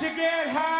to get high.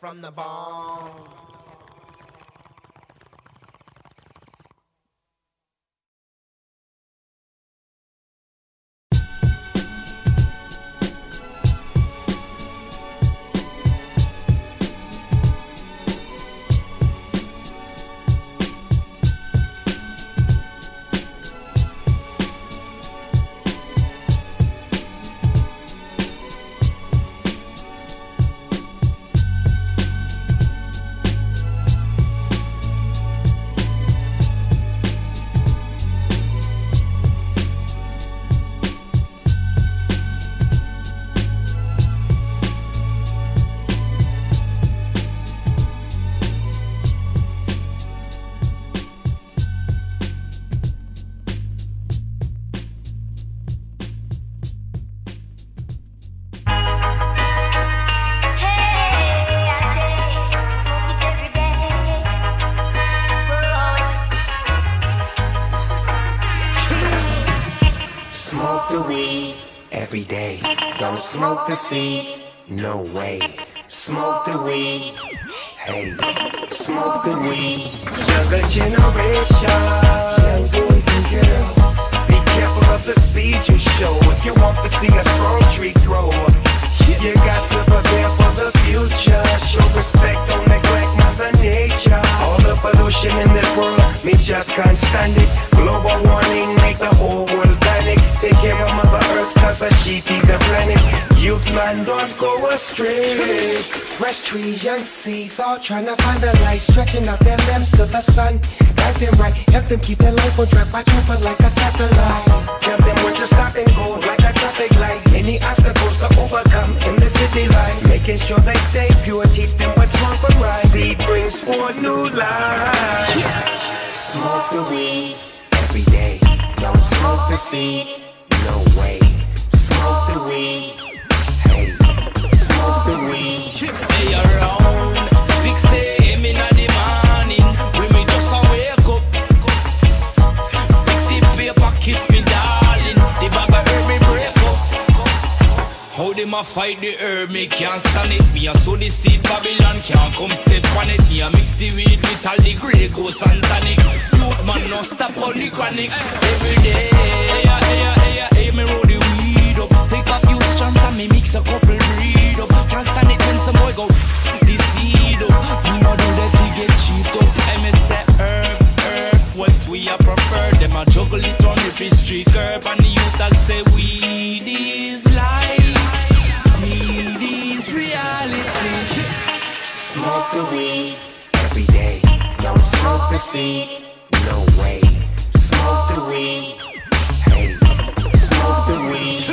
from the bomb. Smoke the seeds. No way. Smoke the weed. Hey, smoke the weed. Younger generation. Young boys and girls. Be careful of the seeds you show. If you want to see a strong tree grow, you got to prepare for the future. Show respect, don't neglect Mother Nature. All the pollution in this world, me just can't stand it. Global warning, make the whole world panic. Take care of Mother Earth, cause she feed the planet. Youth man, don't go astray. Fresh trees, young seeds, all trying to find the light, stretching out their limbs to the sun. Guide them right, help them keep their life on track, watch over like a satellite. Tell them when to stop and go like a traffic light. Any obstacles to overcome in the city life. Making sure they stay pure, teach them what's wrong from right. Seed brings forth new life. Smoke the weed every day. Don't smoke the seed. No way. Smoke the weed. Them a fight the herb, me can't stand it. Me a sow the seed, Babylon can't come step on it. Me a mix the weed with all the Grey Goose and tonic. Youth man, no stop on the chronic. Every day, hey, hey, hey, hey, me roll the weed up. Take a few strands and me mix a couple breed up. Can't stand it when some boy go the seed up. You know do that we get cheap up. Say herb, herb, what we a prefer. Them a juggle it on the street curb and the youth a say weed is Smoke the weed every day. Don't smoke the seed. No way. Smoke the weed. Hey, smoke the weed.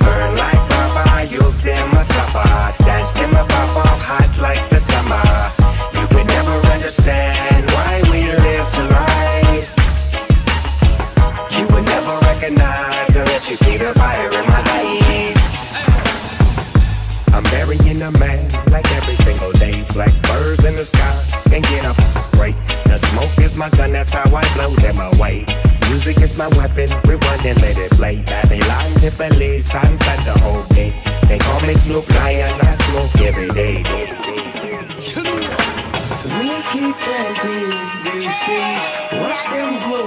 Burn like Baba, youth them a suffer. Dance them a pop off hot like the summer. My gun, that's how I blow them away. Music is my weapon, rewind and let it play. Babylon, Tiffany, sunset the whole day. They call me Snoop Lion, I smoke every day. We keep planting these seeds, watch them grow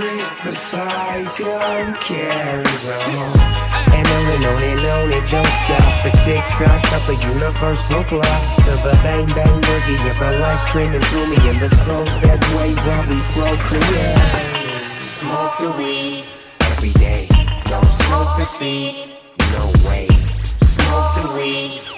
these trees. The cycle carries on. And on and on and on, it don't stop. The tick tock of a universal clock to the bang bang boogie of the life streaming through me in the slow that way while we procreate. Smoke the weed every day. Don't smoke the seed. No way. Smoke the weed.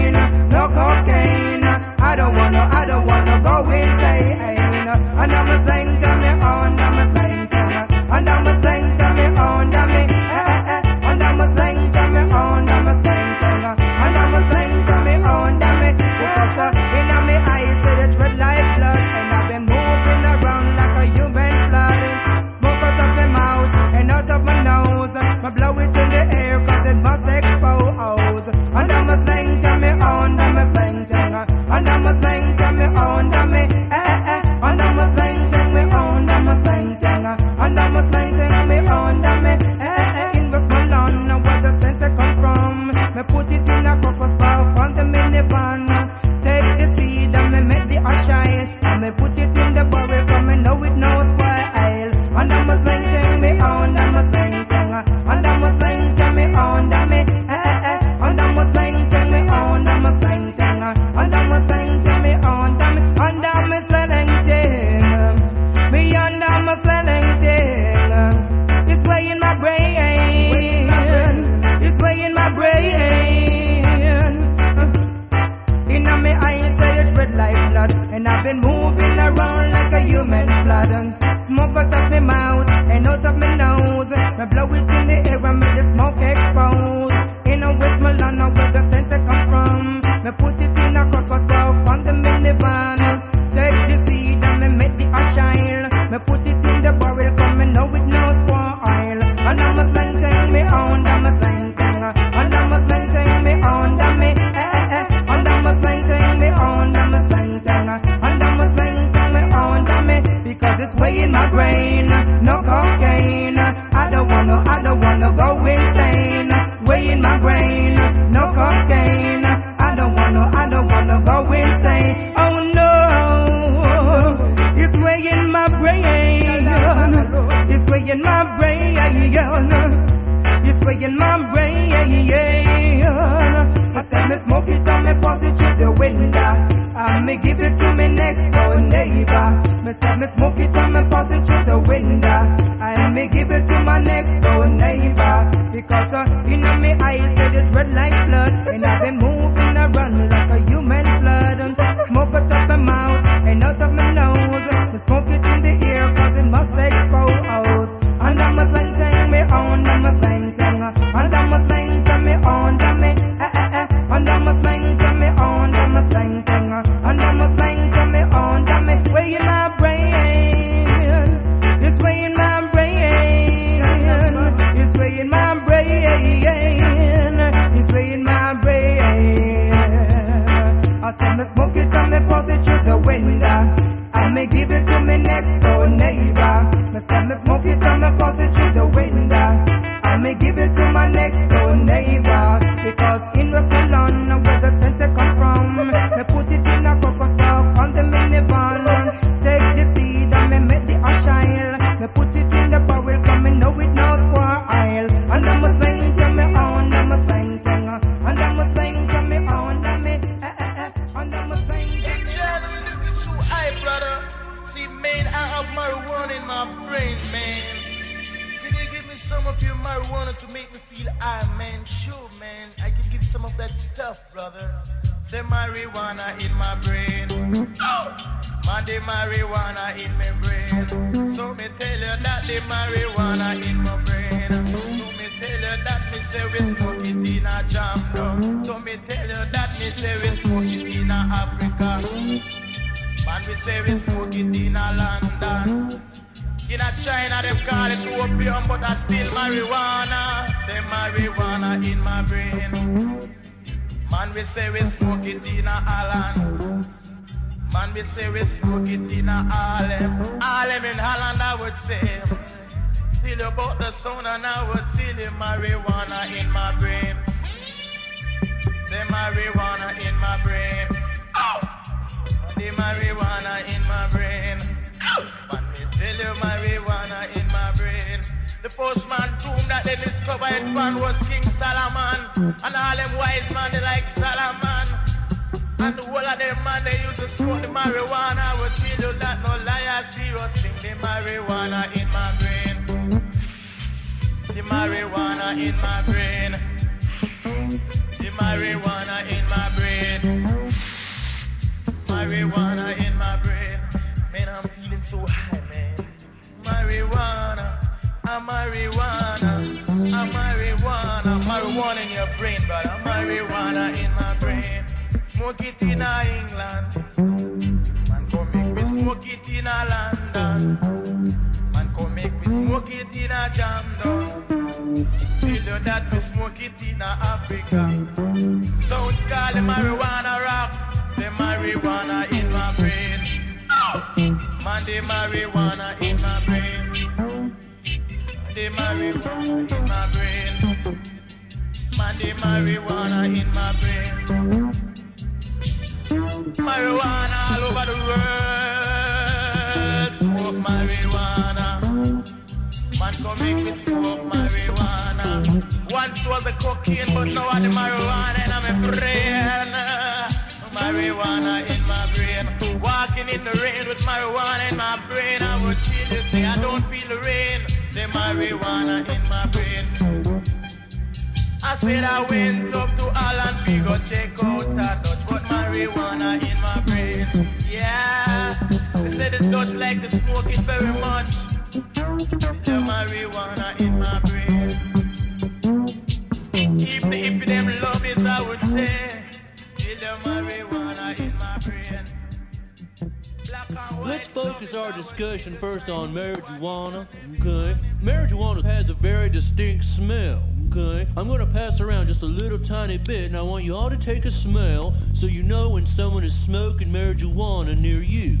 So it's called the marijuana rock. The marijuana in my brain. Man, the marijuana in my brain. The marijuana in my brain. Man, the marijuana in my brain. Marijuana all over the world. Smoke marijuana. Man, come make me First was the cocaine, but now the marijuana and I'm in brain. Marijuana in my brain. Walking in the rain with marijuana in my brain. I would feel to say I don't feel the rain. The marijuana in my brain. I said I went up to Alan Figo, check out that Dutch, but marijuana in my brain. Yeah, they said the Dutch like to smoke it very much. The marijuana in my brain. The hippie them love I would say. Marijuana in my brain. Let's focus our discussion first on marijuana. Okay, marijuana has a very distinct smell. Okay, I'm gonna pass around just a little tiny bit, and I want you all to take a smell so you know when someone is smoking marijuana near you.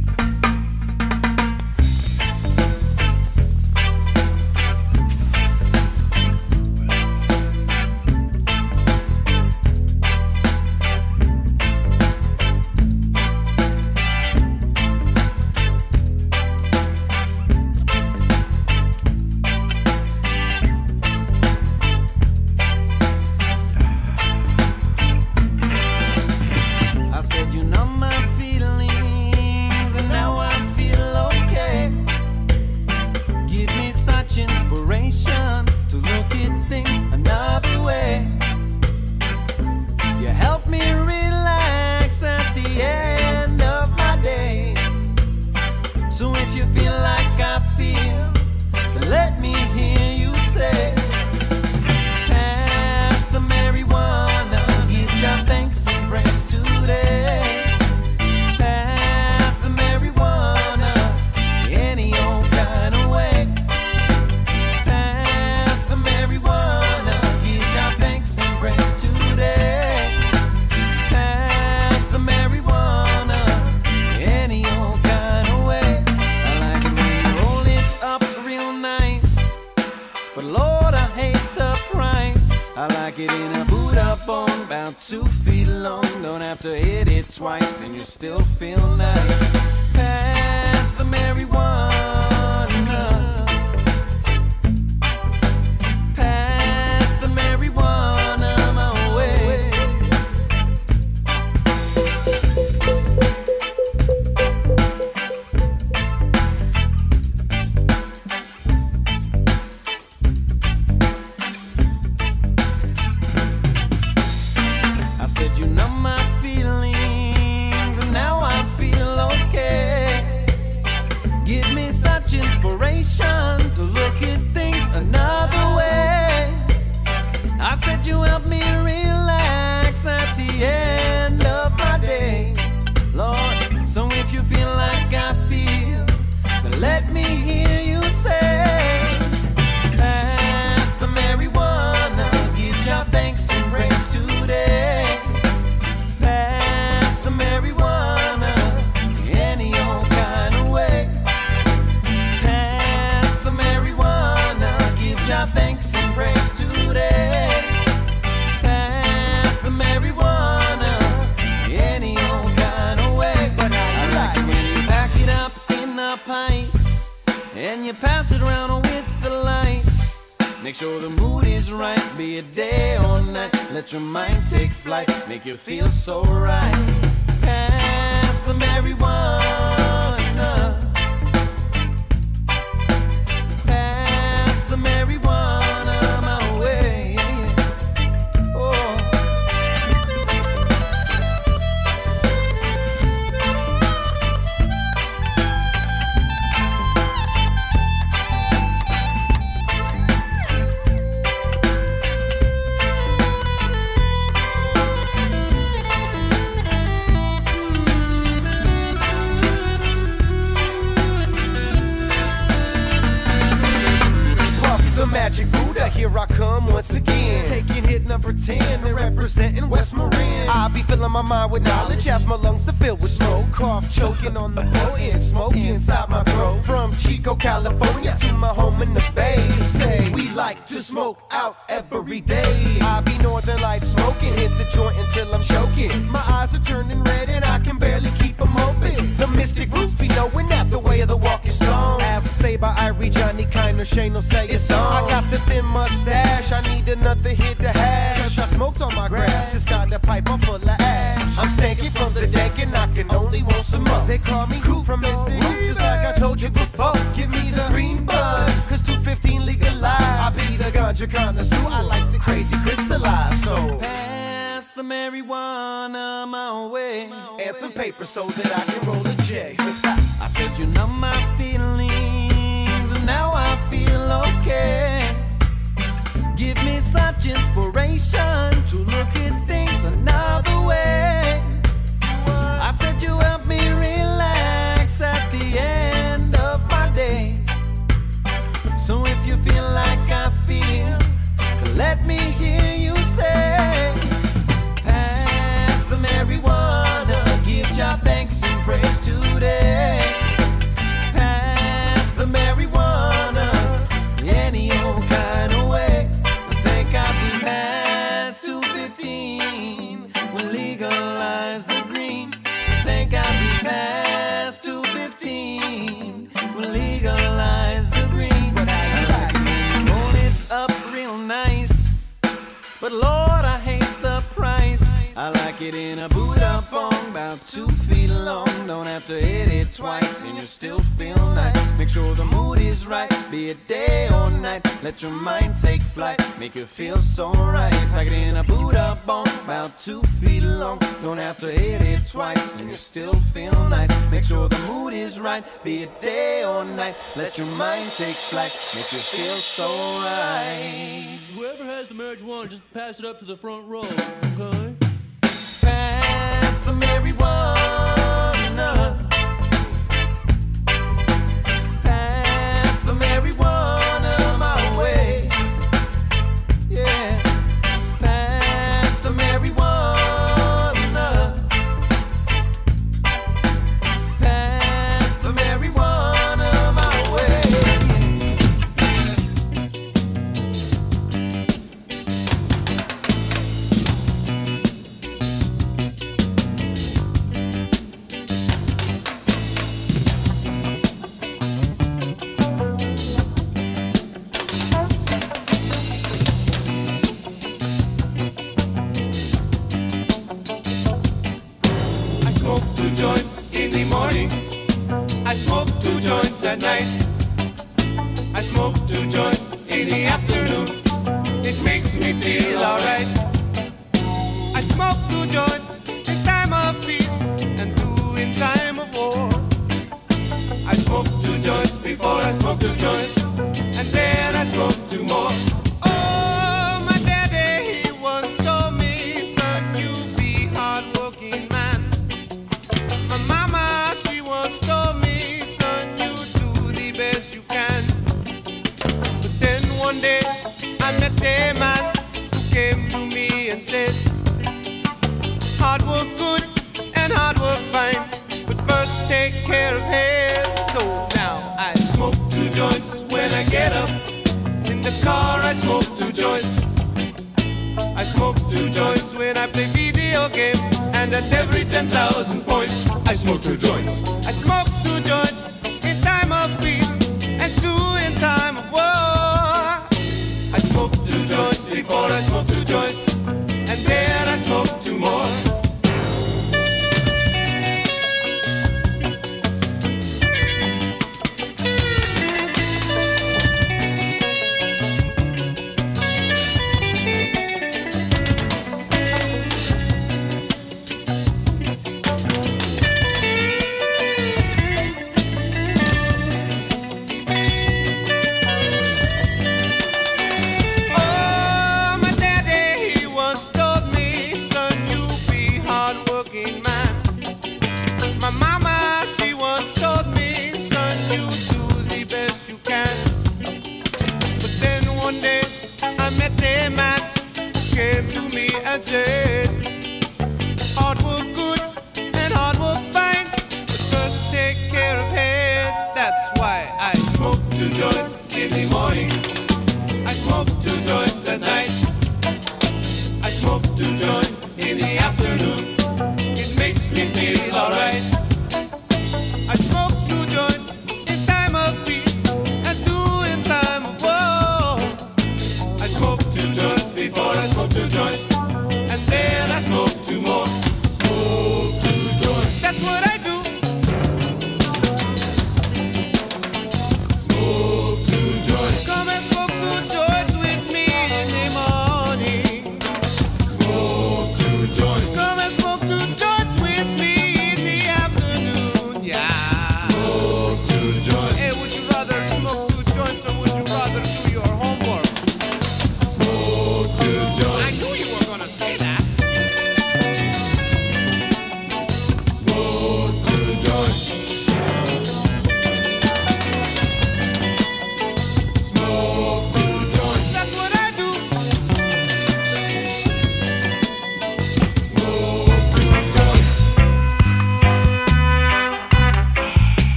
Two feet long. Don't have to hit it twice and you still feel nice. Pass the marijuana. Pipe I'm full of ash. I'm from the deck and I can only want some more. They call me cool from Mystic, just like I told you before. Give me the green bud, cause 215 legalized. I be the ganja connoisseur, I like the crazy crystallized. So Pass the marijuana my way. and some paper so that I can roll a J. I said, You know my feelings, and now I feel okay. Give me such inspiration to look at things another way. I said, You help me relax at the end of my day. So if you feel like I feel, let me hear But Lord, it in a up on about two feet long. Don't have to hit it twice, and you still feel nice. Make sure the mood is right, be it day or night. Let your mind take flight, make you feel so right. Like it in a up on about two feet long. Don't have to hit it twice, and you still feel nice. Make sure the mood is right, be it day or night. Let your mind take flight, make you feel so right. Whoever has the marijuana, just pass it up to the front row, okay? Pass merry marijuana. I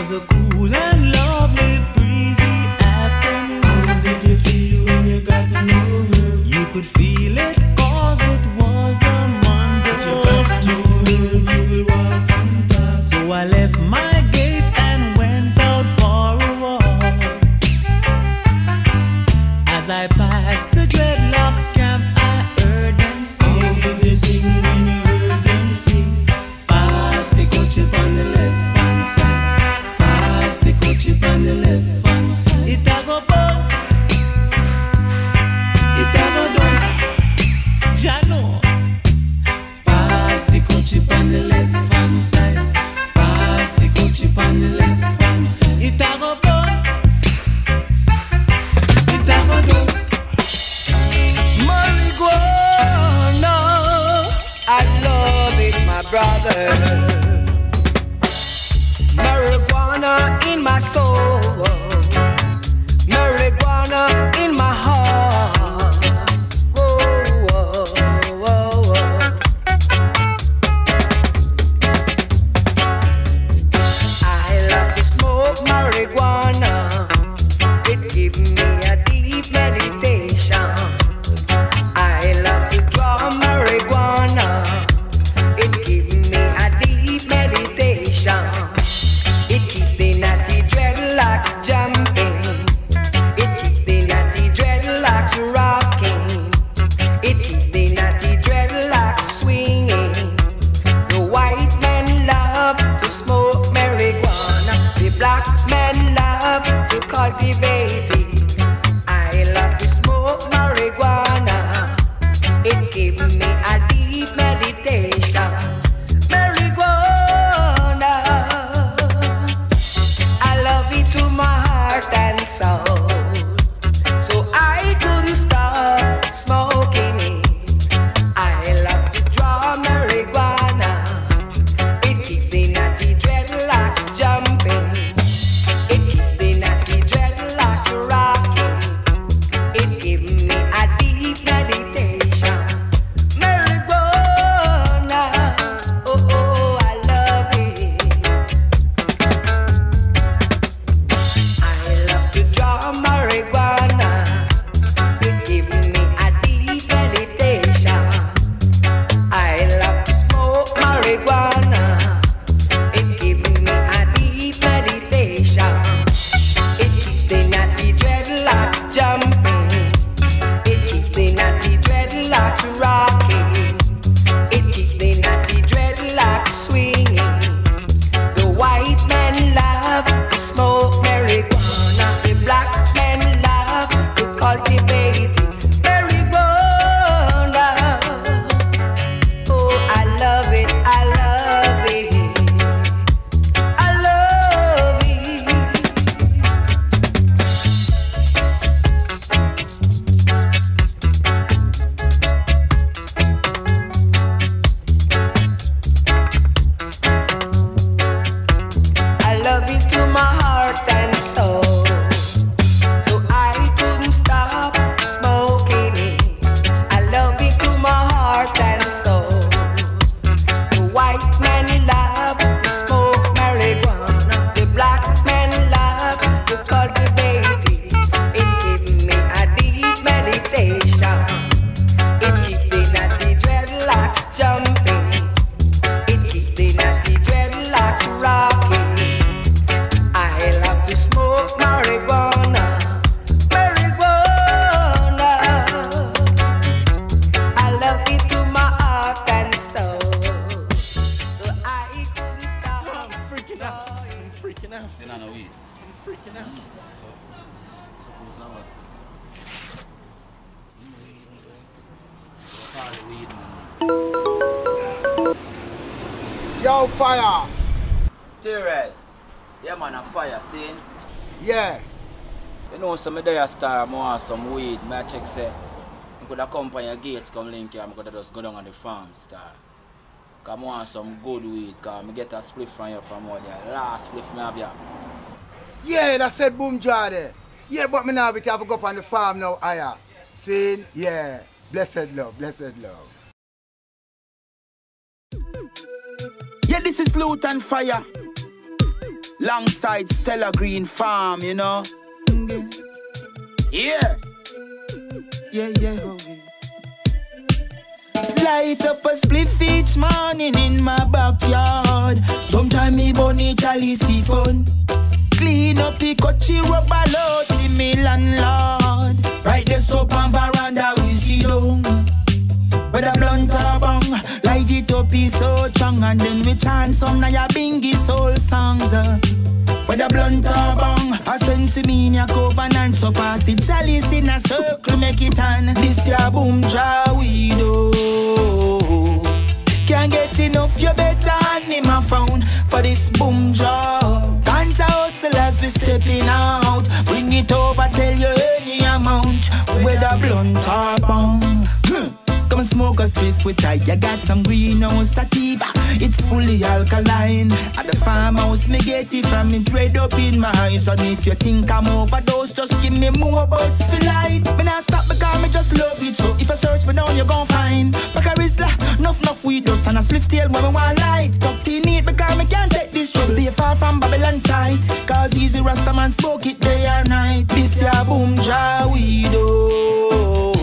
was a cool some. Me I check say, I could have come by your gates, come link here, I could have just go down on the farm, star. Cause I want some good weed, cause I get a split from you from all the last split me have here. Yeah, that said boom jar there. Yeah, but me now have to go up on the farm now, higher. See? Yeah. Blessed love, blessed love. Yeah, this is Loot and Fire. Longside Stella Green Farm, you know. Mm-hmm. Yeah. Yeah, yeah, yeah Light up a spliff each morning in my backyard. Sometime me bunny chalice fun. Clean up the coachy rubber load the me landlord. Right there up on veranda we see down. With a blunt or bong, light it up is so strong And then we chant some Nyabinghi soul songs uh. With a blunt or bong, a sense your covenant So pass the chalice in a circle, make it on This ya boom draw we do. Can't get enough, you better hand me my phone For this boom draw Can't hustle as we stepping out. Bring it over, tell you any amount. With a blunt or bong Come and smoke a spliff with I. You got some greenhouse sativa. It's fully alkaline. At the farmhouse, me get it from it red up in my eyes. And if you think I'm overdose, just give me more buds for light. Me not stop because me just love it. So if I search me down, you gon' find. Back a Rizla, enough, enough weed dust and a spliff tail when me want light. Tucked in it because me can't take this trip. Stay far from Babylon side. Cause easy Rasta man smoke it day and night. This ya boom jaw weed oh.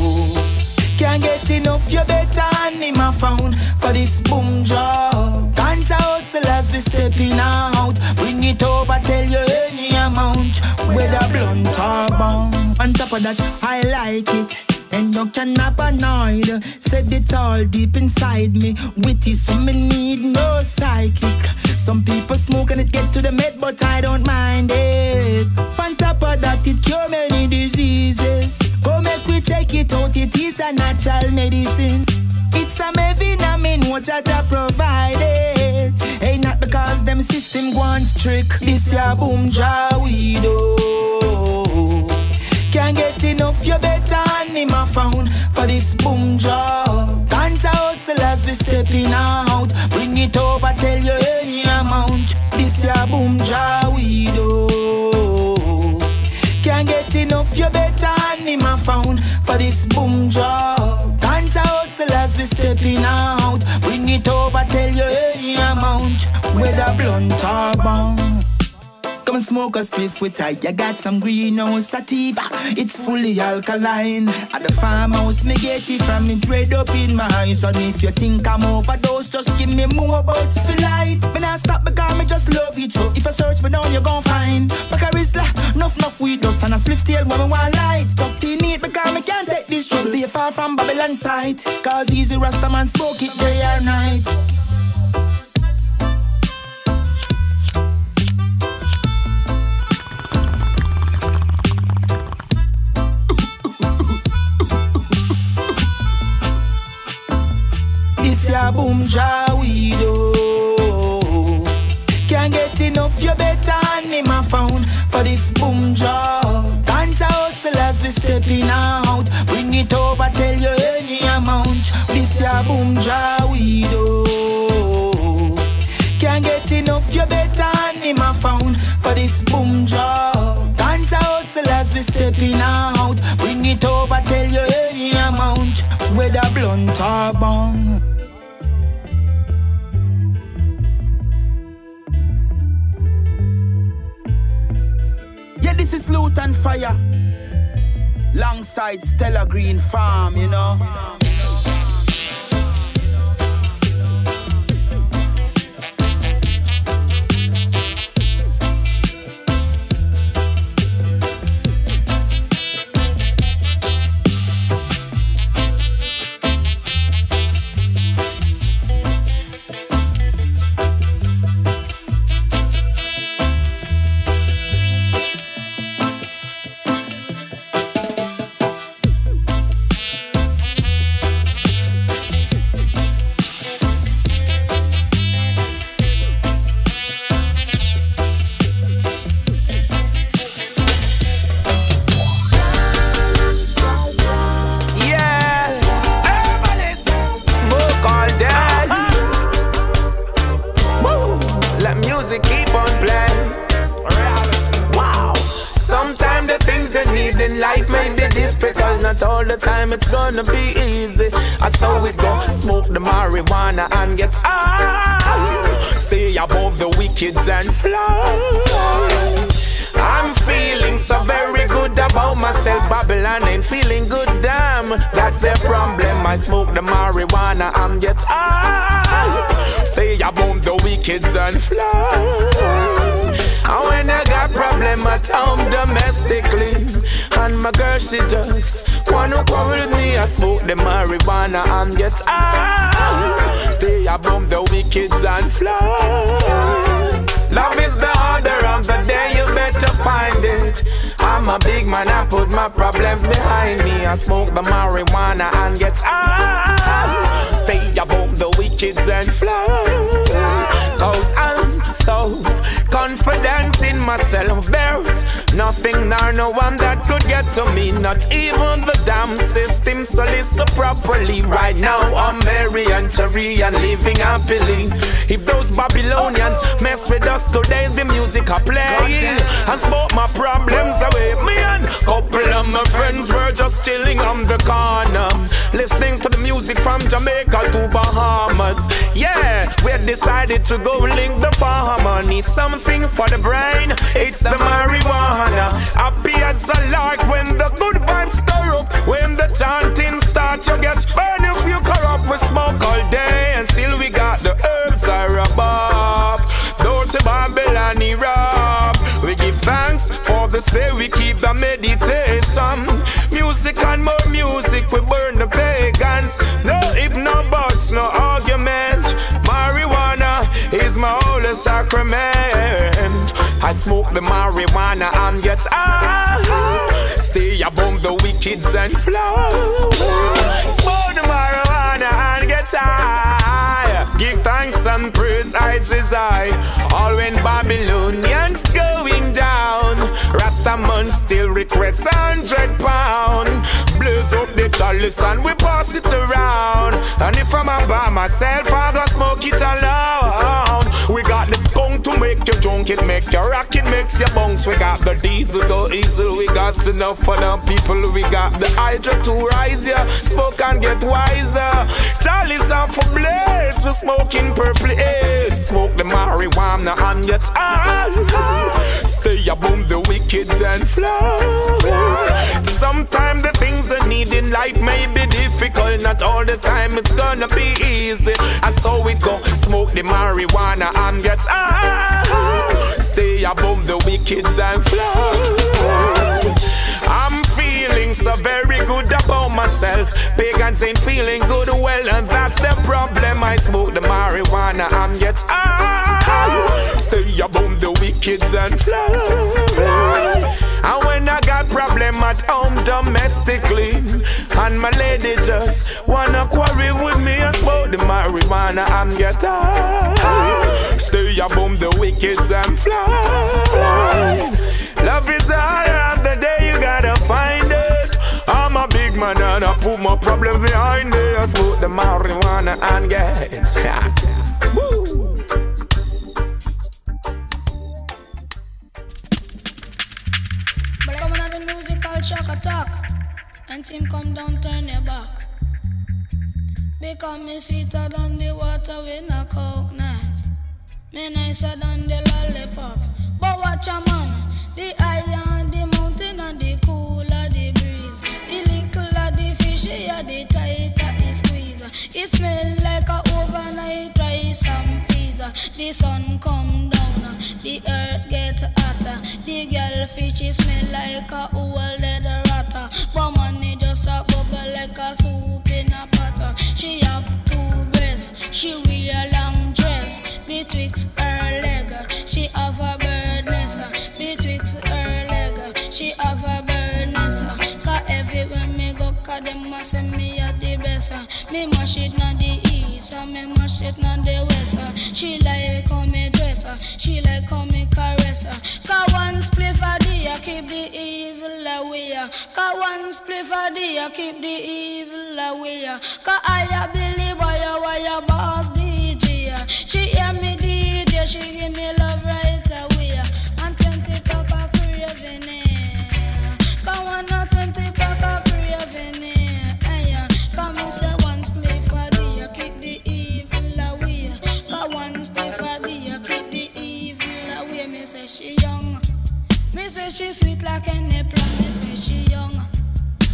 Can't get enough, you better hand me my phone for this boom job. Can't hustle as we stepping out. Bring it over, tell you any amount. Whether blunt or bong. On top of that, I like it. And you can paranoid Said it all deep inside me. Witty so me need no psychic. Some people smoke and it get to the med But I don't mind it. On top of that it cure many diseases. Go make we check it out It is a natural medicine. It's a vitamin what Jah Jah provided. Ain't not because them system wants trick? This ya boom jaw we do can't get enough, you better hand me my phone for this boom job. Can't hustle as we stepping out. Bring it over, tell you any amount. This ya boom job we do. Can't get enough, you better hand me my phone for this boom job. Can't hustle as we stepping out. Bring it over, tell you any amount. Whether blunt or bong. Come and smoke a spliff with I. You got some greenhouse sativa. It's fully alkaline. At the farmhouse, me get it from it red up in my eyes. And if you think I'm overdose, just give me more for light. Me not stop because me just love it. So if I search me down, you gon' find. Back a Rizla, enough, enough weed dust and a spliff tail when me want light. Tucked in it because me can't take this trip. Stay far from Babylon side. Cause easy Rasta man smoke it day or night. Boom jaw we do. Can't get enough, you better hand me my phone for this boom job. Can't hustle as we stepping out. Bring it over, tell you any amount. This ya boom jaw we do. Can't get enough, you better hand me my phone for this boom job. Can't hustle as we stepping out. Bring it over, tell you any amount. Whether blunt or bong. Is Loot and Fire. Longside Stella Green Farm, you know. Even the damn system. So listen properly. Right now I'm merry and cheery and living happily. If those Babylonians mess with us today, the music I play and smoke my problems away. Me and couple of my friends were just chilling on the corner, listening to the music from Jamaica to Bahamas. Yeah, we decided to go link the farmer. Need something for the brain. It's the marijuana. Happy as a lark when the good vibes stir up. When the chanting start, you get burn if you corrupt. We smoke all day and still we got the herbs are above. Dirty Babylon rap. We give thanks for the day. We keep the meditation. Music and more music. We burn the pagans. No if no buts, no argument. Marijuana is my holy sacrament. I smoke the marijuana and get high. Stay above the wickeds and fly. Smoke the marijuana and get high. Give thanks and praise, I I. All when Babylonians going down. Rastaman still request hundred pound. Blaze up the chalice and we pass it around. And if I'm by myself, I go smoke it alone. We got the make you drunk, it make you rock, it makes you bounce. We got the diesel go easy, we got enough for the people. We got the hydro to rise ya, smoke and get wiser. Chalice and for blaze, we smoking purple haze. Smoke the marijuana and get high. Stay above the wickeds and fly. Sometimes the things I need in life may be difficult, not all the time it's gonna be easy. I saw it go, smoke the marijuana and get high. Stay above the wicked and fly. I'm feeling so very good about myself. Pagans ain't feeling good, well, and that's the problem. I smoke the marijuana and get high. Stay above the wicked and fly. And when I got problem at home domestically, and my lady just wanna quarrel with me, smoke the marijuana and get high. Stay above the wickeds and fly. Love is the order of the day, you gotta find it. I'm a big man and I put my problem behind me. I smoke the marijuana and get. But coming on the musical shock attack. And team come down, turn your back. Because me sweeter than the water with a coconut. Me nicer than the lollipop. But watch a man, the higher the mountain and the cooler the breeze. The littler the fishier, the tighter the squeeze. It smell like a overnight rice and peas. The sun come down, the earth get hotter. The girl fishy smell like a old leather ratter. But money just a bubble like a soup in a pot. She have two breasts, she wear long she have a bird nest. Cause everywhere me go, cause them a say me a the best. Me mash it na the east, and me mash it na the west. She like how me dress, she like how me caress. Cause one spliff a day, keep the evil away. Cause one spliff a day, keep the evil away. Cause I a believe why you, why you boss DJ. She hear me DJ, she give me say she sweet like any plum. Me say she young.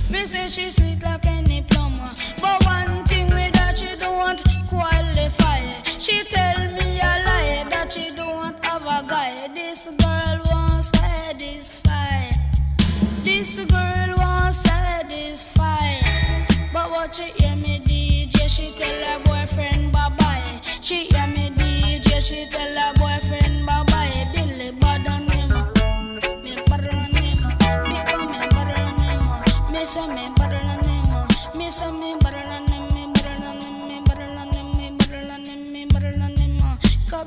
Me say she sweet like any plum. But one thing me that she don't qualify. She tell me a lie that she don't have a guy. This girl won't satisfy. This girl won't satisfy. But what you hear me DJ, she tell her. Me parla nemo, me me parla nemo, me parla nemo,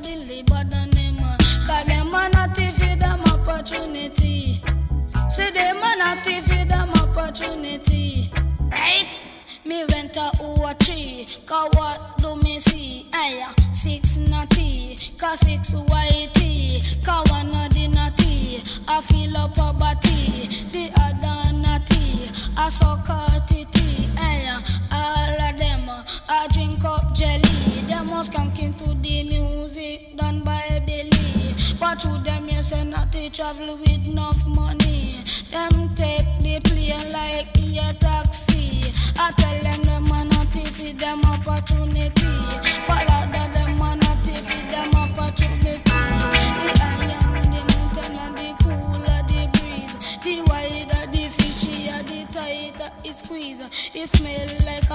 Billy nemo, ka them a not feed them opportunity. Say them a not feed them opportunity, right? Me went a over three, cause what do me see? Aya, six natty, cause six whitey, cause one of the natty, I feel a body, the other I suck a titty, aya, all of them, I drink up jelly, them was skanking to the music done by Billy, but through them you say natty travel with enough money, them take the plane like air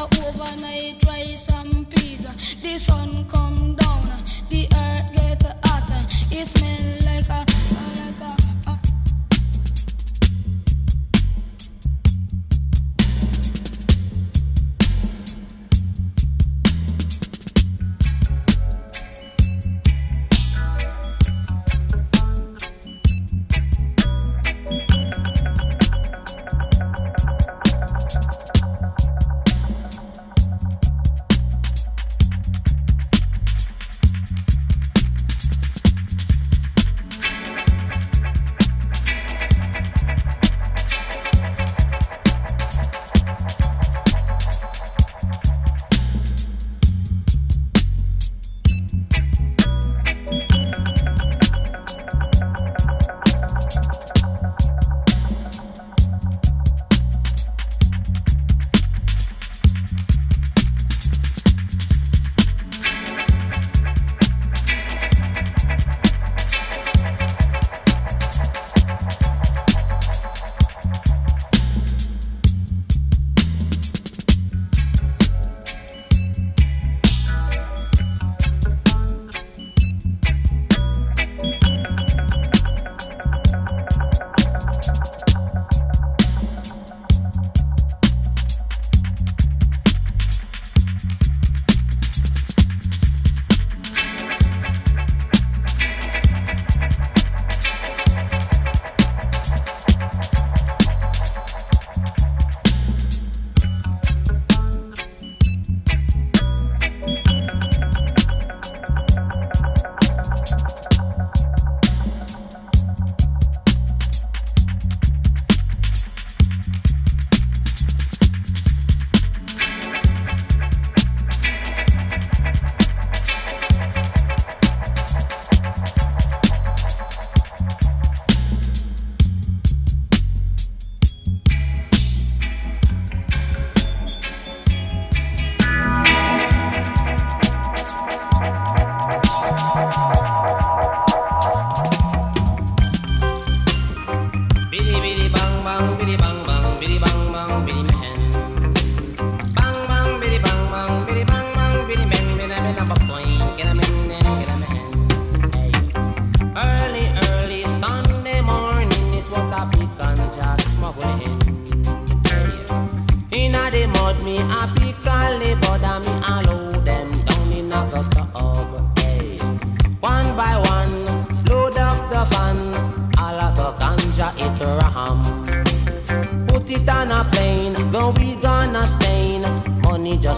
overnight rice and peas. The sun come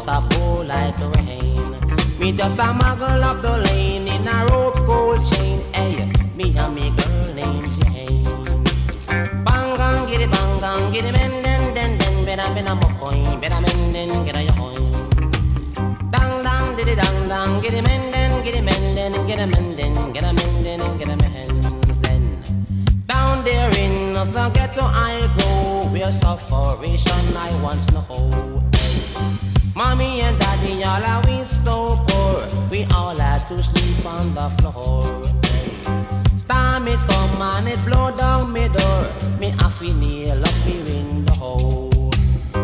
just a pour like rain. Me just a muggle up the lane in a rope gold chain. Eh, hey, me and me girl named Jane. Bang gang, it bang gang, it men den den den. Better men a mokoin, better men den get a yoin. Dang dang, did it dang dang, it men den, it men den, a men den, a men den, a men den. Down there in the ghetto I go, where suffering I once know. Mommy and daddy all are we so poor. We all had to sleep on the floor. Storm it come and it blow down me door. Me have to nail up me window.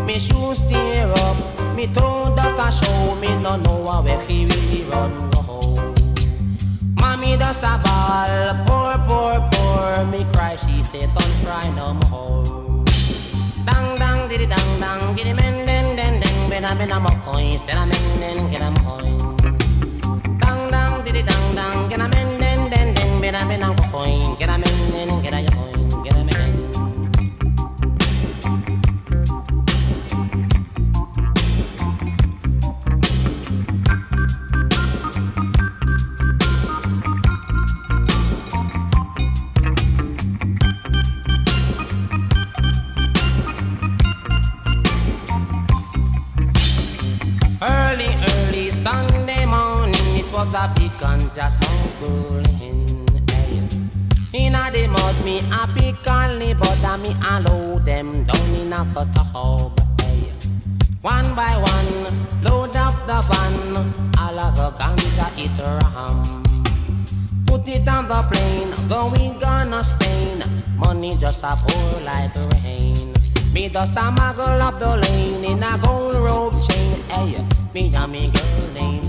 Me shoes tear up. Me toe dust a show. Me no know where fi really run go. Mommy does a ball. Poor, poor, poor. Me cry. She say, son cry no more. Dang, dang, diddy, dang, dang. Giddy, men, den, den. Bena, bena, mo coins. Then I'm in, get a coin. Dang, dang, diddy, dang, dang. Get a men, den, den, den. Bena, bena, mo coin. Get a men, den, get a smuggling. Hey. Inna the mud, me a pick and the butter, me a load them down in a tub. Hey. One by one, load up the van, all of the ganja it ram. Put it on the plane, going gonna Spain. Money just a pour like rain. Me just a muggle up the lane in a gold rope chain. Hey, me and me girl named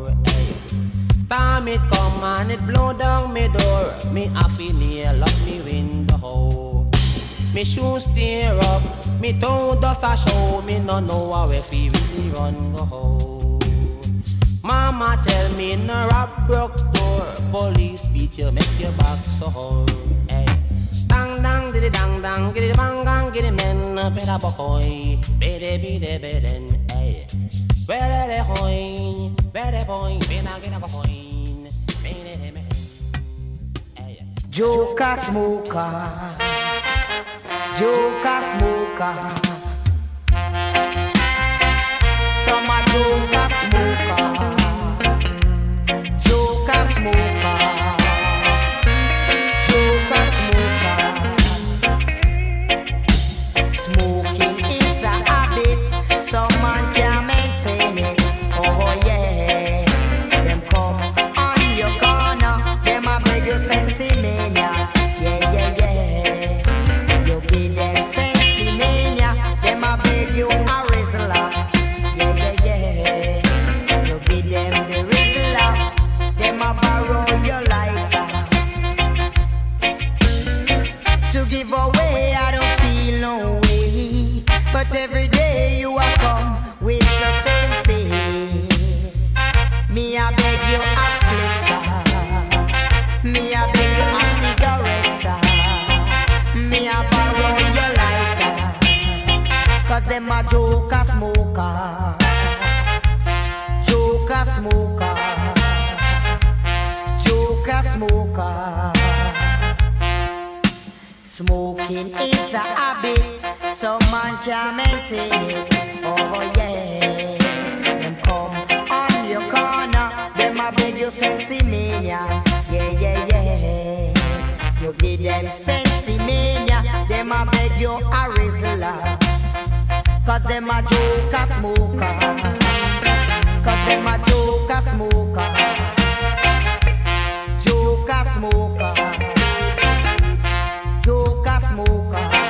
Hey. Storm it come and it blow down me door. Me happy nail up me window. Me shoes tear up, me toe dust a show. Me no know where fi really run go. Mama tell me no rob broke store. Police beat you, make your back sore. Hey. Dang dang diddy dang dang, giddy bang gang, giddy men, better boy, bede bede beden, ay. Where the hoy, where the boy, bena gena boy, Joka smoker, Joka smoker. Some a Joka smoker, Joka smoker, can't. Oh yeah, them come on your corner, them a beg you sensi mania. Yeah yeah yeah, you give them sensi mania, them a beg you a Rizla. Cause them a joker smoker, cause them a joker smoker, joker smoker. Joker smoker.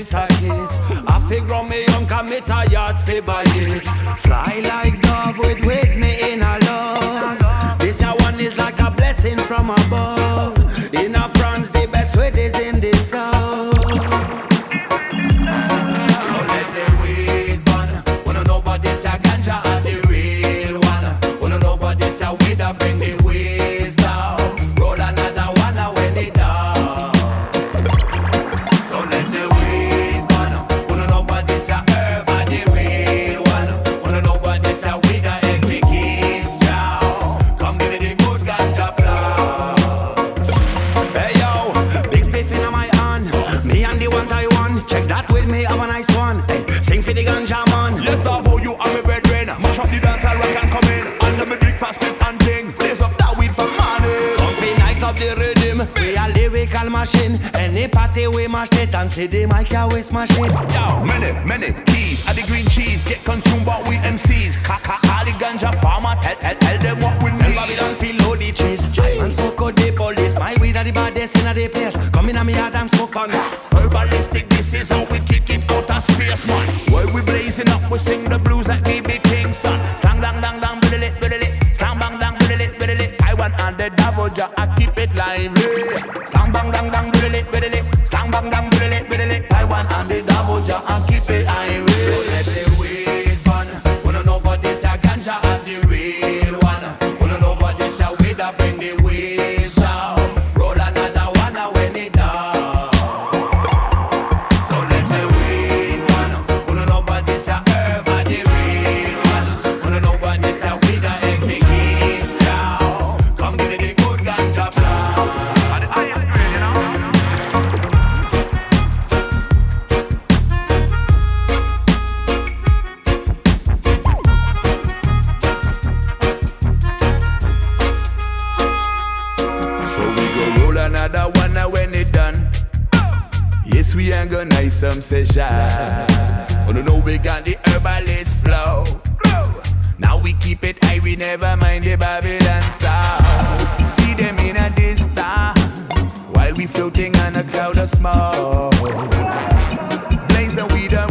Me stack it. I figure me young commit a yard smoke. Blaze the weed and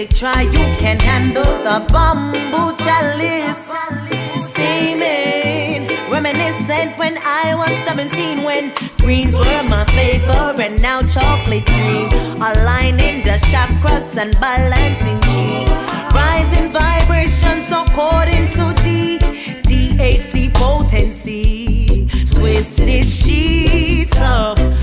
say try, you can handle the bamboo chalice. Steaming, reminiscent when I was 17, when greens were my favorite, and now chocolate dream. Aligning the chakras and balancing chi. Rising vibrations according to the THC potency. Twisted sheets of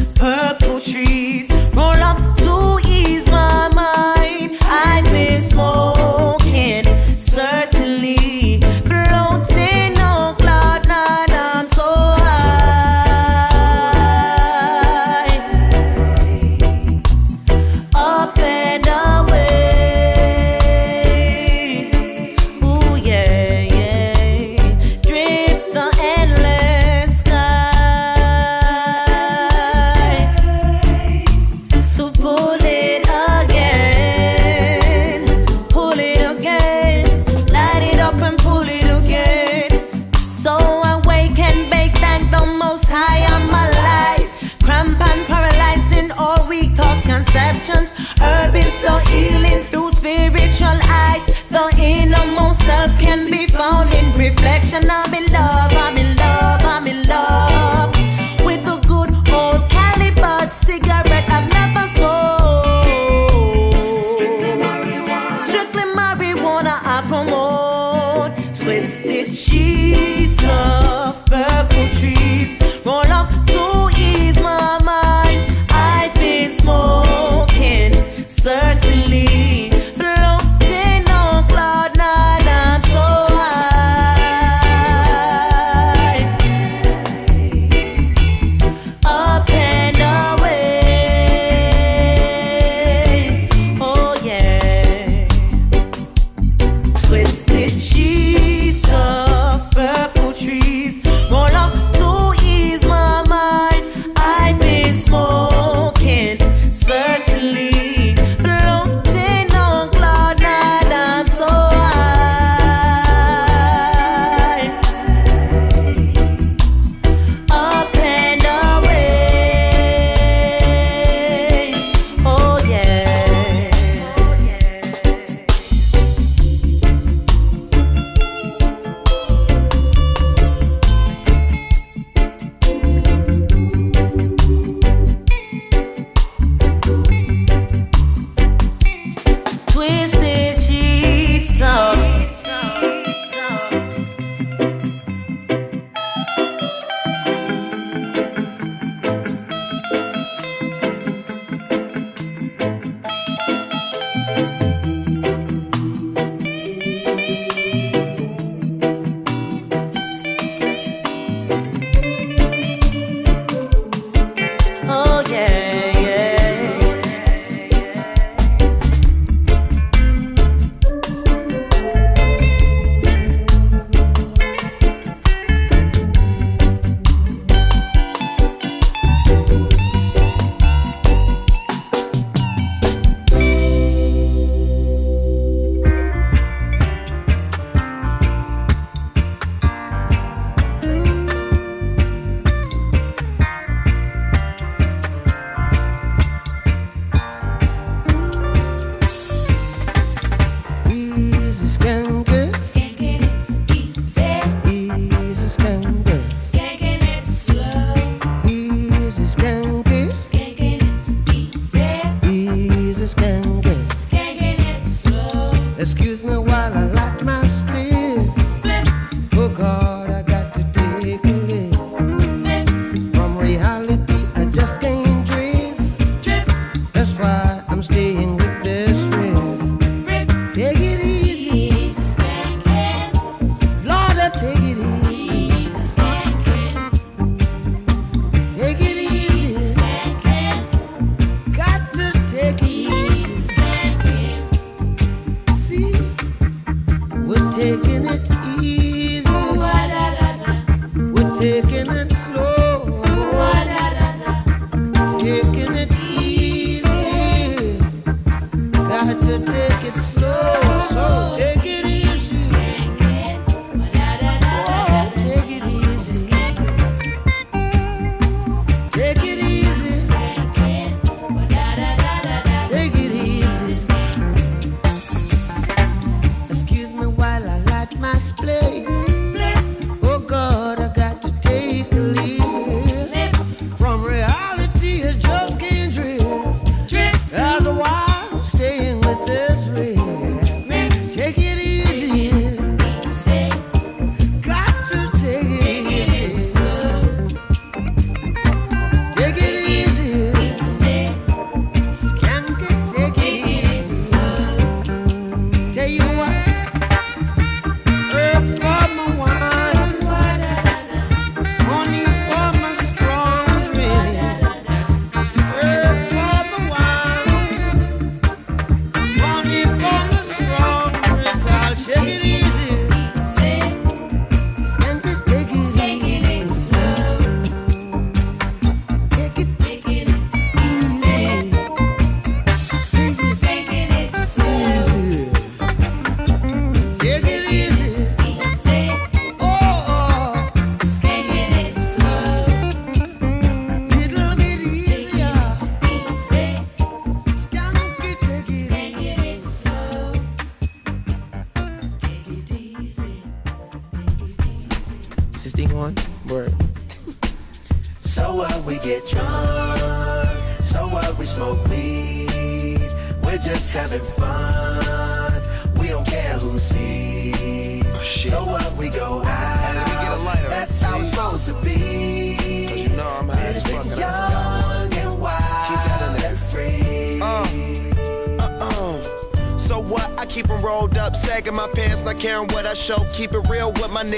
to take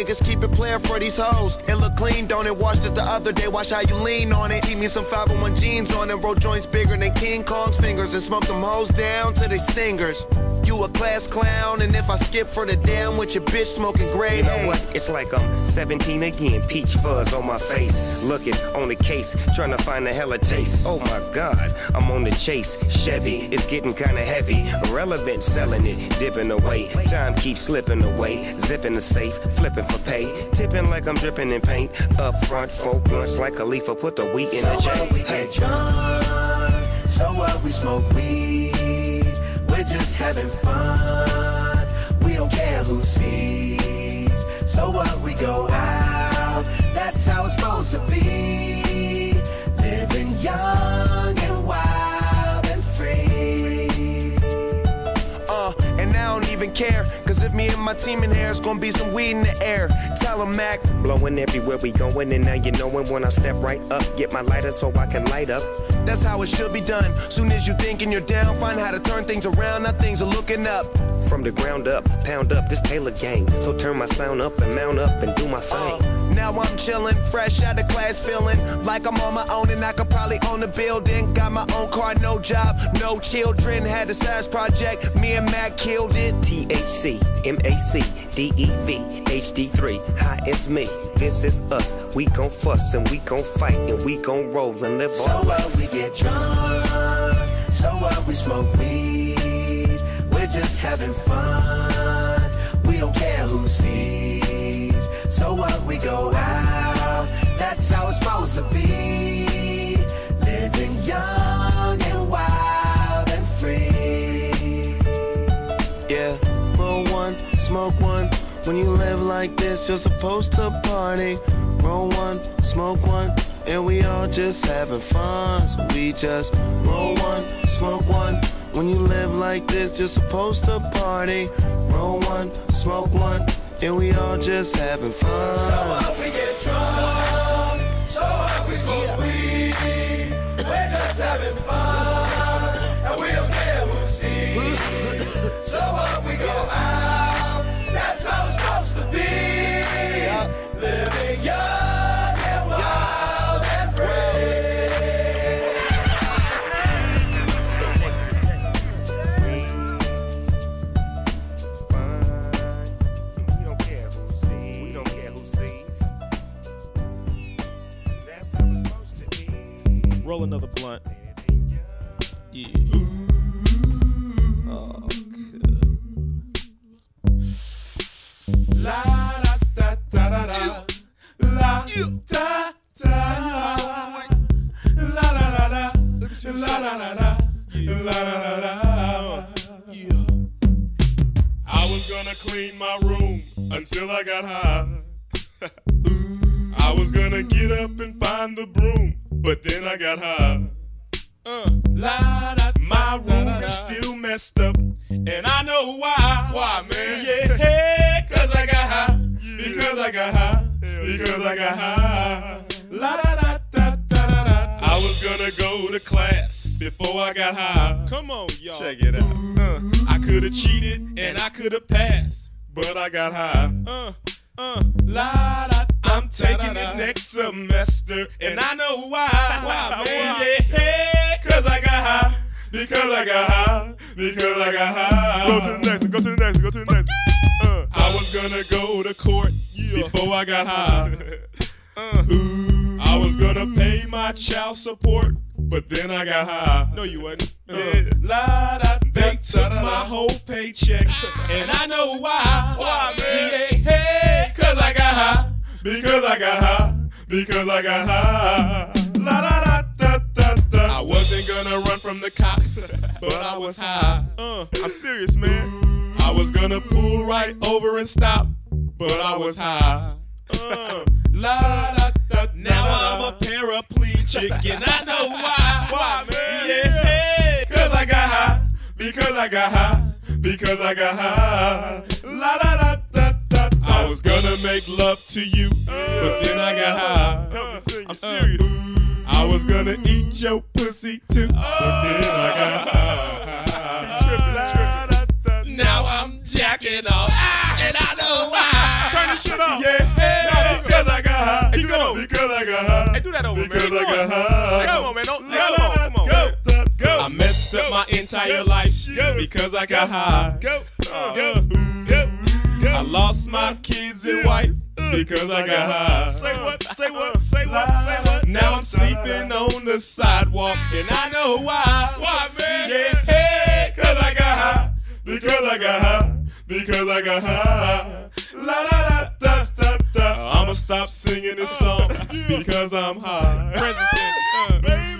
niggas keep it playing for these hoes. It look clean, don't it? Washed it the other day, watch how you lean on it. Eat me some 501 jeans on it, roll joints bigger than King Kong's fingers, and smoke them hoes down to they stingers. A class clown, and if I skip for the damn with your bitch smoking gray. You know what? It's like I'm 17 again, peach fuzz on my face. Looking on the case, trying to find a hella taste. Oh my god, I'm on the chase. Chevy, it's getting kinda heavy. Irrelevant, selling it, dipping away. Time keeps slipping away. Zipping the safe, flipping for pay. Tipping like I'm dripping in paint. Up front, four blunts like a leaf, put the wheat in so the J. We hey. get drunk, so what we smoke weed just having fun. We don't care who sees. So what we go out, that's how it's supposed to be. Living young and wild and free. Uh, and I don't even care. Cause if me and my team in here, it's gonna be some weed in the air. Tell them, Mac. Blowing everywhere we going, and now you knowin' when I step right up. Get my lighter so I can light up. That's how it should be done. Soon as you thinking you're down, find how to turn things around. Now things are looking up. From the ground up, pound up this Taylor gang. So turn my sound up and mount up and do my thing. Uh, now I'm chillin', fresh out of class, feeling like I'm on my own and I could probably own a building. Got my own car, no job, no children. Had a size project, me and Mac killed it. THC, MAC, DEV, HD3. Hi, it's me. This is us. We gon' fuss and we gon' fight and we gon' roll and live so our life. So what we get drunk, so what we smoke weed. We're just having fun. We don't care who sees. So what we go out, that's how it's supposed to be. Living young smoke one when you live like this, you're supposed to party. Roll one, smoke one, and we all just having fun. So we just roll one, smoke one. When you live like this, you're supposed to party. Roll one, smoke one, and we all just having fun. So up, we get drunk. So up, we smoke weed. We're just having fun, and we don't care who sees. So up, we go out. Roll another blunt. Yeah. I was gonna clean my room until I got high. I was gonna get up and find the broom, but then I got high. Uh, la, da, my room is still messed up, and I know why. Why, man? Yeah, hey, cause I got high. Because I got high. Because I got high. La da da da da da da. I was gonna go to class before I got high. Come on, y'all. Check it out. Uh, I could have cheated and I could have passed, but I got high. Uh, uh, la da. I'm taking it next semester, and I know why. Why, man? Yeah, cause I got high. Because I got high. Because I got high. Go to the next one. Go to the next one. Go to the next one. Uh, I was gonna go to court before I got high. Uh, I was gonna pay my child support, but then I got high. No, you wasn't. Uh, la, da, they took my whole paycheck, and I know why. Why, man? Yeah, hey, cause I got high. Because I got high. Because I got high. La da da da da da. I wasn't gonna run from the cops, but I was high. Uh, I'm serious, man. I was gonna pull right over and stop, but I was high. Uh, la da da. Now I'm a paraplegic, and I know why. Why, man? Yeah, hey, Because I got high. Because I got high. La da da da da. I was gonna make love to you, but then I got high. I'm serious. I was gonna eat your pussy too, but then I got oh. high. Now I'm jacking off, ah. and I know why. Turn this shit off. Yeah, because I got high. Because I got high. Hey, do that over, because. I got high. My entire life because I got high. Go, go, go. I lost my kids and wife uh. because I got high. Say what, say what, say what, say what. Now I'm sleeping on the sidewalk and I know why. Why, man? Yeah, hey, cause I got high. Because I got high. Because I got high. La da da da da da. I'ma stop singing this uh, song because I'm high. Present tense, baby.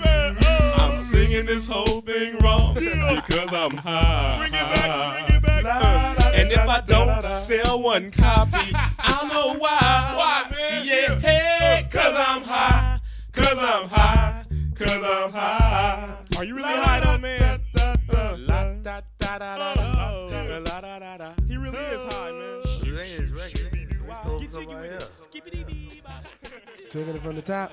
I'm singing this whole thing wrong because I'm high. Bring it back, bring it back. And if I don't sell one copy, I know why. Why, man? Yeah, hey, cause I'm high. Cause I'm high. Cause I'm high. Are you really high though, man? La da da da da da la da da da. He really is high, man. Taking it from the top.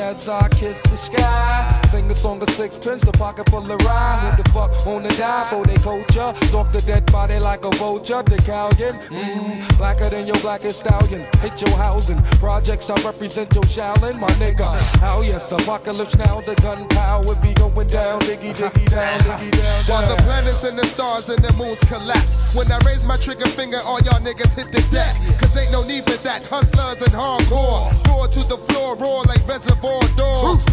as I kiss the sky. Sing a song of sixpence, a pocket full of rhyme. Who the fuck wanna die for their culture? Stalk the dead body like a vulture. Decallion, mmm, blacker than your blackest stallion. Hit your housing. Projects I represent your Shaolin, my nigga. How yes, apocalypse now, the gunpowder be going down. Diggy, diggy down, diggy down, While the planets and the stars and the moons collapse. When I raise my trigger finger, all y'all niggas hit the deck. Cause ain't no need for that. Hustlers and hardcore. Roar to the floor, roar like reservoir dogs.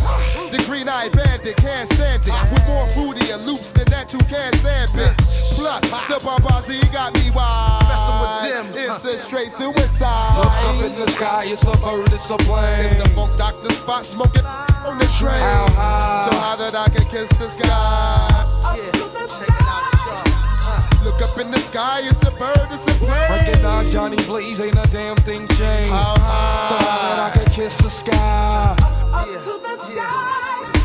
The green eyed bandit, can't stand it. With more fruity and loops than that you can stand, bitch. Plus, the Bombazi got me wild. Messing with them, it's a straight suicide. Look up in the sky, it's a bird, it's a plane. It's the Funk Doctor Spock smoking on the train. How high? So high that I can kiss the sky. Look up in the sky, it's a bird, it's a plane. Recognize Johnny Blaze, ain't a damn thing changed. How high? So high that I can kiss the sky. Up to the sky.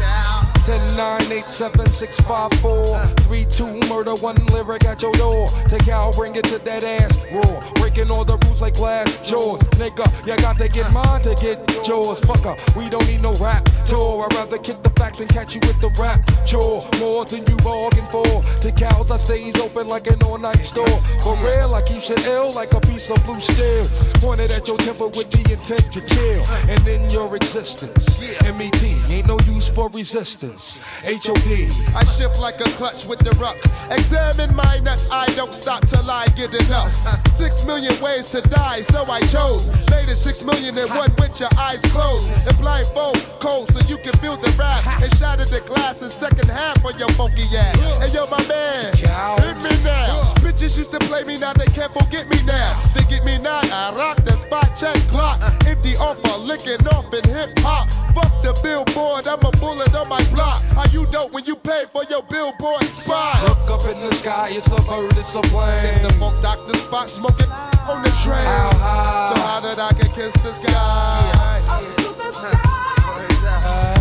10, 9, 8, 7, 6, 5, 4, 3, 2, murder, one lyric at your door. Take out, bring it to that ass raw. Breaking all the rules like glass jaws. Nigga, you got to get mine to get yours. Fucker, we don't need no rap tour. I'd rather kick the facts and catch you with the rap chore. More than you bargained for. The cows, I stays open like an all night store. For real, I keep shit ill like a piece of blue steel. Pointed at your temple with the intent to kill. And in your existence, MET ain't no use for resistance. HOD. I shift like a clutch with the ruck. Examine my nuts, I don't stop till I get enough. Six million ways to die, so I chose. Made it six million and one with your eyes closed. And blindfold cold so you can feel the wrath. And shatter the glass in second half of your funky ass. And yo, my man, hit me now. Bitches used to play me, now they can't forget me now. They get me now, I rock the spot check clock. Empty offer, licking off in hip hop. Fuck the billboard, I'm a bullet on my block. How you dope when you pay for your billboard spot? Look up in the sky, it's a bird, it's a plane. It's the Funk Doctor Spock smoking on the train. How high? So high that I can kiss the sky.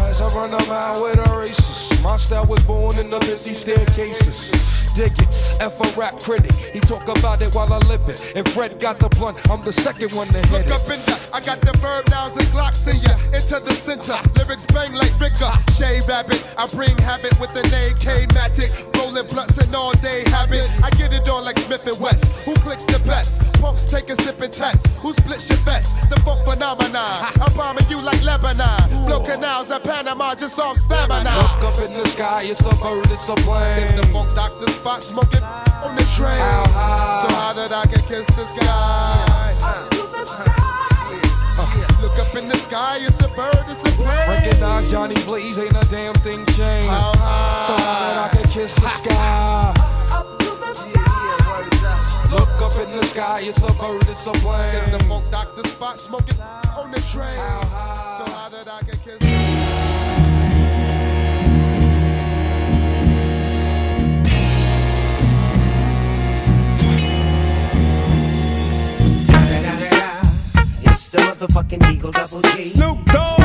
As I run a mile with a racist. My style was born in the busy staircases. Dig it, F a rap critic. He talk about it while I live it. If Fred got the blunt, I'm the second one to hit Look it. up in the, I got the verb nouns and glocks in ya. Into the center, lyrics bang like Ricker. Shea Rabbit, I bring habit with the name K-Matic. Rolling blunts and all day habit. I get it on like Smith and West. Who clicks the best? Punks take a sip and test. Who splits your vest? The funk phenomenon. I'm bombing you like Lebanon. Blow canals at Panama just off stamina. Look up in the sky, it's a bird, it's a plane. It's the Funk Doctor Spock smoking on the train. How high? So high that I can kiss the sky. Look up in the sky, it's a bird, it's a plane. Recognize Johnny Blaze, ain't a damn thing changed. How high? So high that I can kiss the sky. Look up in the sky, it's a bird, it's a plane. It's the Funk Doctor Spock smoking on the train. So high that I motherfucking Eagle Double G. Snoop Dogg.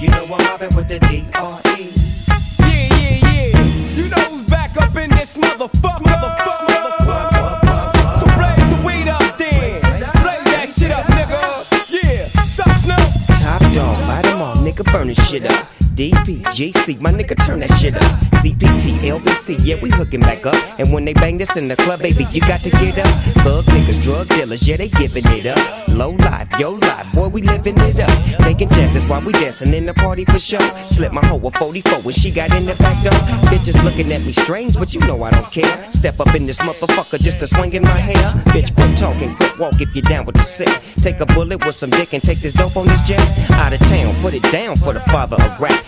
You know I'm mobbing with the D.R.E. Yeah, yeah, yeah. You know who's back up in this motherfucker. Motherfucker, motherfucker. So blaze the weed up then. Blaze that shit up, nigga. Yeah. Snoop? Top dog, light 'em all, nigga, burn this shit up. DP, GC, my nigga, turn that shit up. CPT, LBC, yeah, we hooking back up. And when they bang this in the club, baby, you got to get up. Thug niggas, drug dealers, yeah, they giving it up. Low life, yo life, boy, we living it up. Taking chances while we dancing in the party for sure. Slip my hoe a 44 when she got in the back door. Bitches looking at me strange, but you know I don't care. Step up in this motherfucker just to swing in my hair. Bitch, quit talking, quit walk if you down with the sick. Take a bullet with some dick and take this dope on this jet. Out of town, put it down for the father of rap.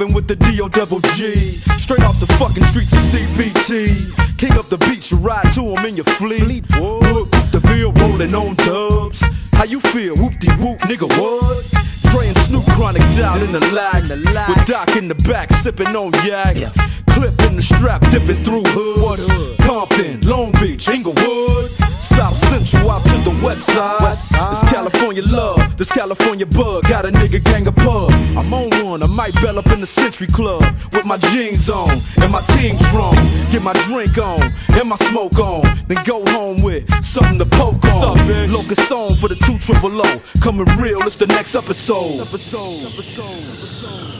You know I'm mobbing with the D.O. double G. Straight off the fucking streets of CPT. King up the beach, you ride to him in your fleet. Look, the field rolling on dubs. How you feel? Whoop de whoop, nigga, what? And Snoop chronic down in the lag. With Doc in the back, sipping on yak. Clip in the strap, dipping through hoods. Compton, Long Beach, Inglewood. South Central out to the west side. It's California love, this California bug. Got a nigga gang of pub. I'm on one, I might bell up in the Century Club with my jeans on and my team strong. Get my drink on and my smoke on, then go home with something to poke on. Locust on for the two triple O. Coming real, it's the next episode. Episode, episode,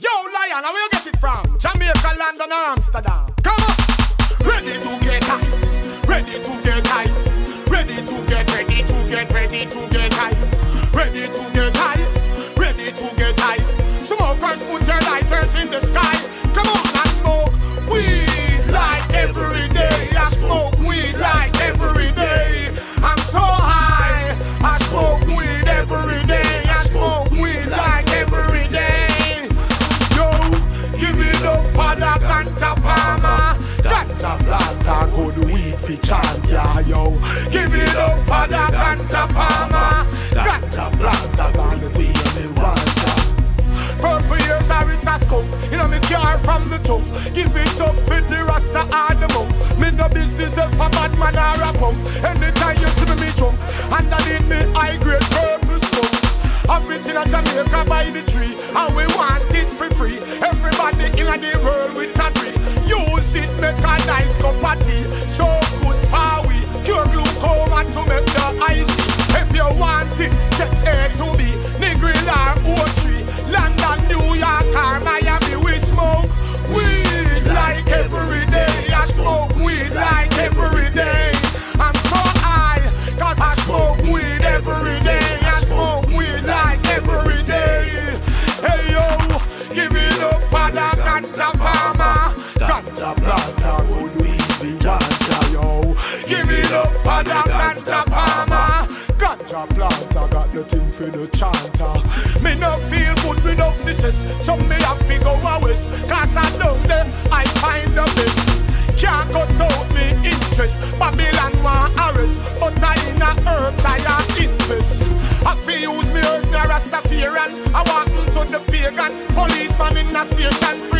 Yo, lion, where you get it from? Jamaica, London, or Amsterdam? Come on. Ready to get high. Ready to get high. Ready to get, ready to get, ready to get high. Ready to get high. Ready to get high. Smokers, put your lighters in the sky. Come on, I smoke weed like every day. I smoke fi chant ya, yo. Give it up for the ganja farmer. Ganja planter, gonna be me want ya. Purple years are it has come You know me car from the top. Give it up for the rasta or the monk Me no business if a bad man or a punk. Anytime you see me, me drunk Underneath me high grade purple skunk Have it in a Jamaica by the tree. And we want it for free. Everybody in the world with a tree Use it make a nice cup of tea. So good for we Cure glaucoma to make the icy If you want it, check A to B. Negril or O3 London, New York, or Miami, for the ganja farmer. Ganja planter got the thing for the chanter. Me no feel good without missus, so me have to go a west. Cause I down there, I find the best. Can't cut out me interest. Babylon want arrest, but I in a herbs I a invest. I feel use me earth, me a Rastafarian. I walk into the pagan policeman in a station, free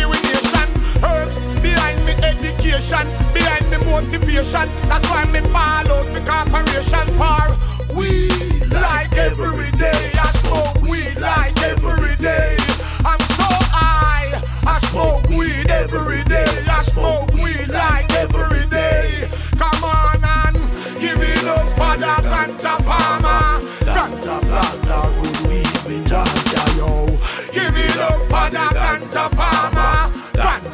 with nation. Herbs behind me education, behind me motivation. That's why me ball out the corporation for weed like every day. I smoke weed like every day.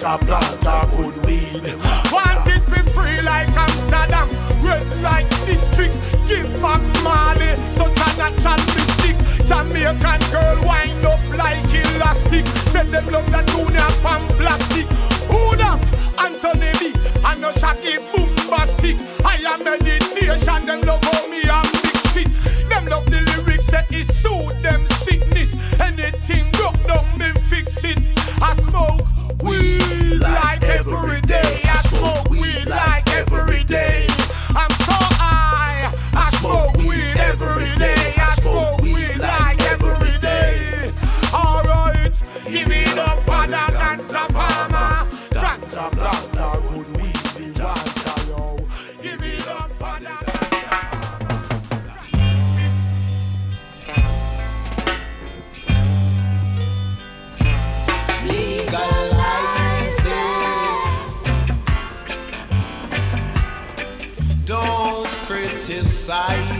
Ganja planter, good weed. Want it for free like Amsterdam, red like district. Give back Marley, such a natural mystic. Jamaican girl wind up like elastic. Send them love that junior pan plastic. Who that? Anthony B. And no shaky bombastic. I am meditation. Them love how me and mix it. Them love the lyrics say it suit them sickness. Anything broke down me fix it. I smoke weed like every day. I smoke weed like every day. Criticize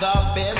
the best